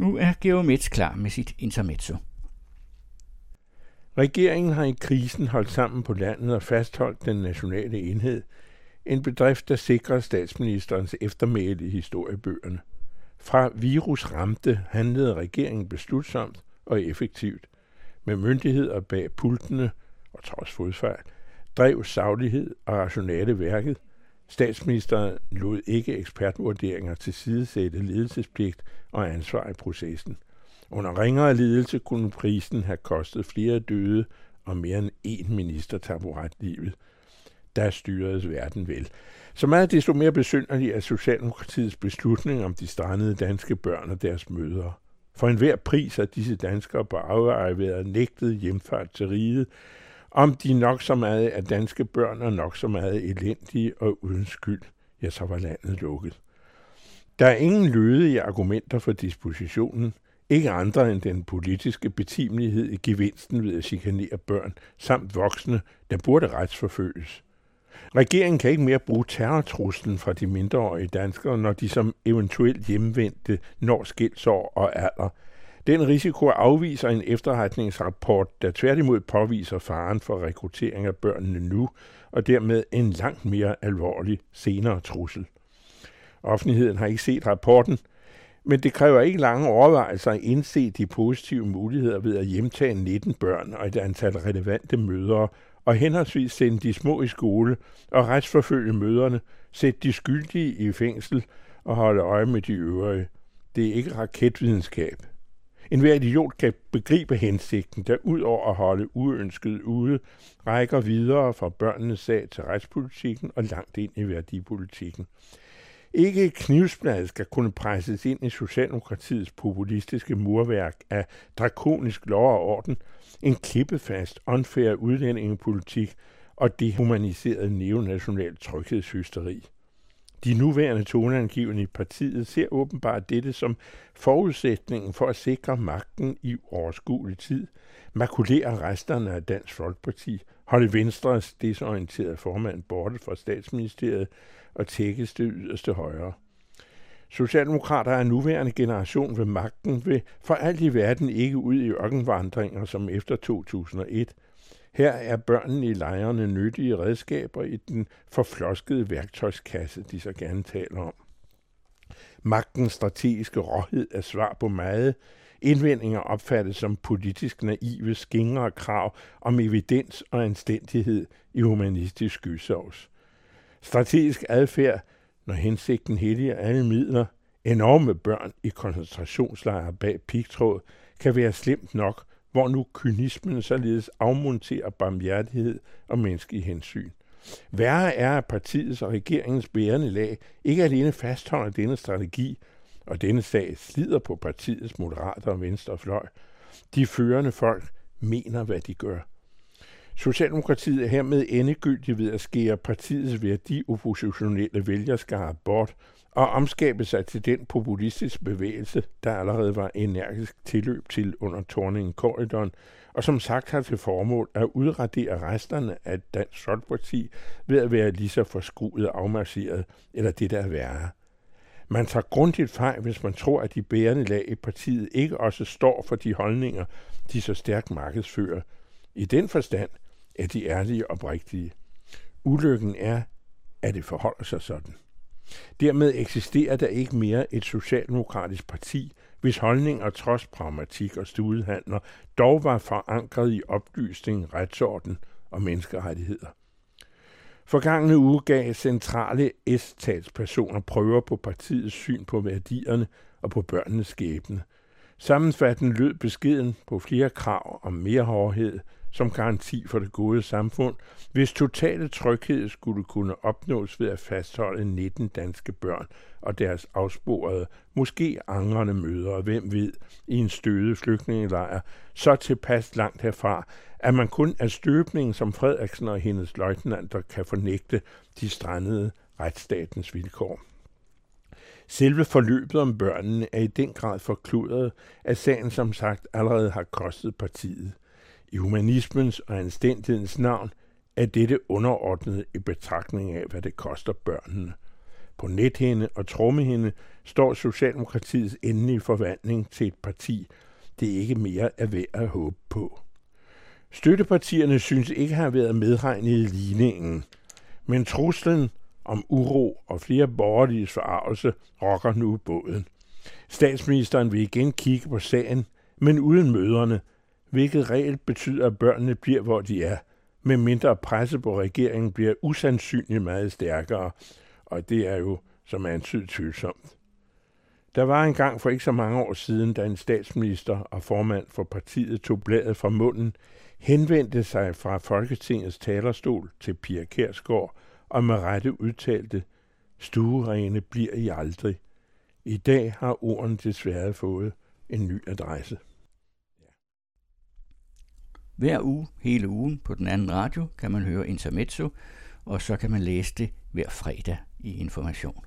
Nu er Geomets klar med sit intermezzo. Regeringen har i krisen holdt sammen på landet og fastholdt den nationale enhed. En bedrift, der sikrer statsministerens eftermæle i historiebøgerne. Fra virus ramte handlede regeringen beslutsomt og effektivt. Med myndigheder bag pultene og trods fodfejl, drev saglighed og rationale værket. Statsministeren lod ikke ekspertvurderinger til sidesætte ledelsespligt og ansvar i processen. Under ringere ledelse kunne prisen have kostet flere døde og mere end én minister taburet livet. Der styredes verden vel. Så meget desto mere besynderlig er Socialdemokratiets beslutning om de strandede danske børn og deres mødre. For enhver pris har disse danskere på afveje været nægtet hjemfart til riget, om de nok så meget af danske børn og nok så meget elendige og uden skyld, ja, så var landet lukket. Der er ingen lødige argumenter for dispositionen, ikke andre end den politiske betimelighed i gevinsten ved at chikanere børn, samt voksne, der burde retsforfølges. Regeringen kan ikke mere bruge terrortruslen fra de mindreårige danskere, når de som eventuelt hjemvendte når skilsår og alder. Den risiko afviser en efterretningsrapport, der tværtimod påviser faren for rekruttering af børnene nu, og dermed en langt mere alvorlig senere trussel. Offentligheden har ikke set rapporten, men det kræver ikke lange overvejelser at indse de positive muligheder ved at hjemtage 19 børn og et antal relevante mødre, og henholdsvis sende de små i skole og retsforfølge møderne, sætte de skyldige i fængsel og holde øje med de øvrige. Det er ikke raketvidenskab. En hver idiot kan begribe hensigten, der ud over at holde uønsket ude, rækker videre fra børnenes sag til retspolitikken og langt ind i værdipolitikken. Ikke et knivsblad skal kunne presses ind i Socialdemokratiets populistiske murværk af drakonisk lov og orden, en klippefast, unfair udlændingepolitik og dehumaniseret neonational tryghedshysteri. De nuværende toneangivende i partiet ser åbenbart dette som forudsætningen for at sikre magten i overskuelig tid, makulere resterne af Dansk Folkeparti, holde Venstres desorienterede formand borte fra statsministeriet og tækkes det yderste højre. Socialdemokrater er nuværende generation ved magten vil for alt i verden ikke ud i ørkenvandringer som efter 2001. Her er børnene i lejrene nyttige redskaber i den forfloskede værktøjskasse, de så gerne taler om. Magtens strategiske råhed er svar på meget. Indvendinger opfattes som politisk naive skingre krav om evidens og anstændighed i humanistisk skysovs. Strategisk adfærd, når hensigten helliger alle midler, enorme børn i koncentrationslejre bag pigtråd, kan være slemt nok, hvor nu kynismen således afmonterer barmhjertighed og menneskelig hensyn. Værre er, at partiets og regeringens bærende lag ikke alene fastholder denne strategi, og denne sag slider på partiets moderater og venstre fløj. De førende folk mener, hvad de gør. Socialdemokratiet er hermed endegyldigt ved at skære partiets værdioppositionelle vælgerskare bort og omskabe sig til den populistiske bevægelse, der allerede var energisk tilløb til under Torningen korridoren, og som sagt har til formål at udradere resterne af Dansk Folkeparti ved at være lige så forskruet og afmarseret, eller det der er værre. Man tager grundigt fejl, hvis man tror, at de bærende lag i partiet ikke også står for de holdninger, de så stærkt markedsfører. I den forstand er de ærlige og oprigtige. Ulykken er, at det forholder sig sådan. Dermed eksisterer der ikke mere et socialdemokratisk parti, hvis holdninger trods pragmatik og studehandler dog var forankret i oplysning, retsorden og menneskerettigheder. Forgangene uge gav centrale S-talspersoner prøver på partiets syn på værdierne og på børnenes skæbne. Sammenfattende lød beskeden på flere krav om mere hårdhed, som garanti for det gode samfund, hvis totale tryghed skulle kunne opnås ved at fastholde 19 danske børn og deres afsporede, måske angrende mødre, hvem ved, i en støde flygtningelejr, så tilpas langt herfra, at man kun er støbningen som Frederiksen og hendes løjtnanter kan fornægte de strandede retsstatens vilkår. Selve forløbet om børnene er i den grad forkludret, at sagen som sagt allerede har kostet partiet. I humanismens og anstændighedens navn er dette underordnet i betragtning af, hvad det koster børnene. På nethænde og trommehænde står Socialdemokratiets endelige forvandling til et parti, det ikke mere er værd at håbe på. Støttepartierne synes ikke har været medregnet i ligningen, men truslen om uro og flere borgerlige forarvelse rokker nu båden. Statsministeren vil igen kigge på sagen, men uden møderne, hvilket reelt betyder, at børnene bliver, hvor de er, med mindre presse på regeringen bliver usandsynligt meget stærkere, og det er jo som antydet tvivlsomt. Der var en gang for ikke så mange år siden, da en statsminister og formand for partiet tog bladet fra munden, henvendte sig fra Folketingets talerstol til Pia Kærsgaard og med rette udtalte, stuerene bliver I aldrig. I dag har ordene desværre fået en ny adresse. Hver uge, hele ugen, på den anden radio, kan man høre Intermezzo, og så kan man læse det hver fredag i Information.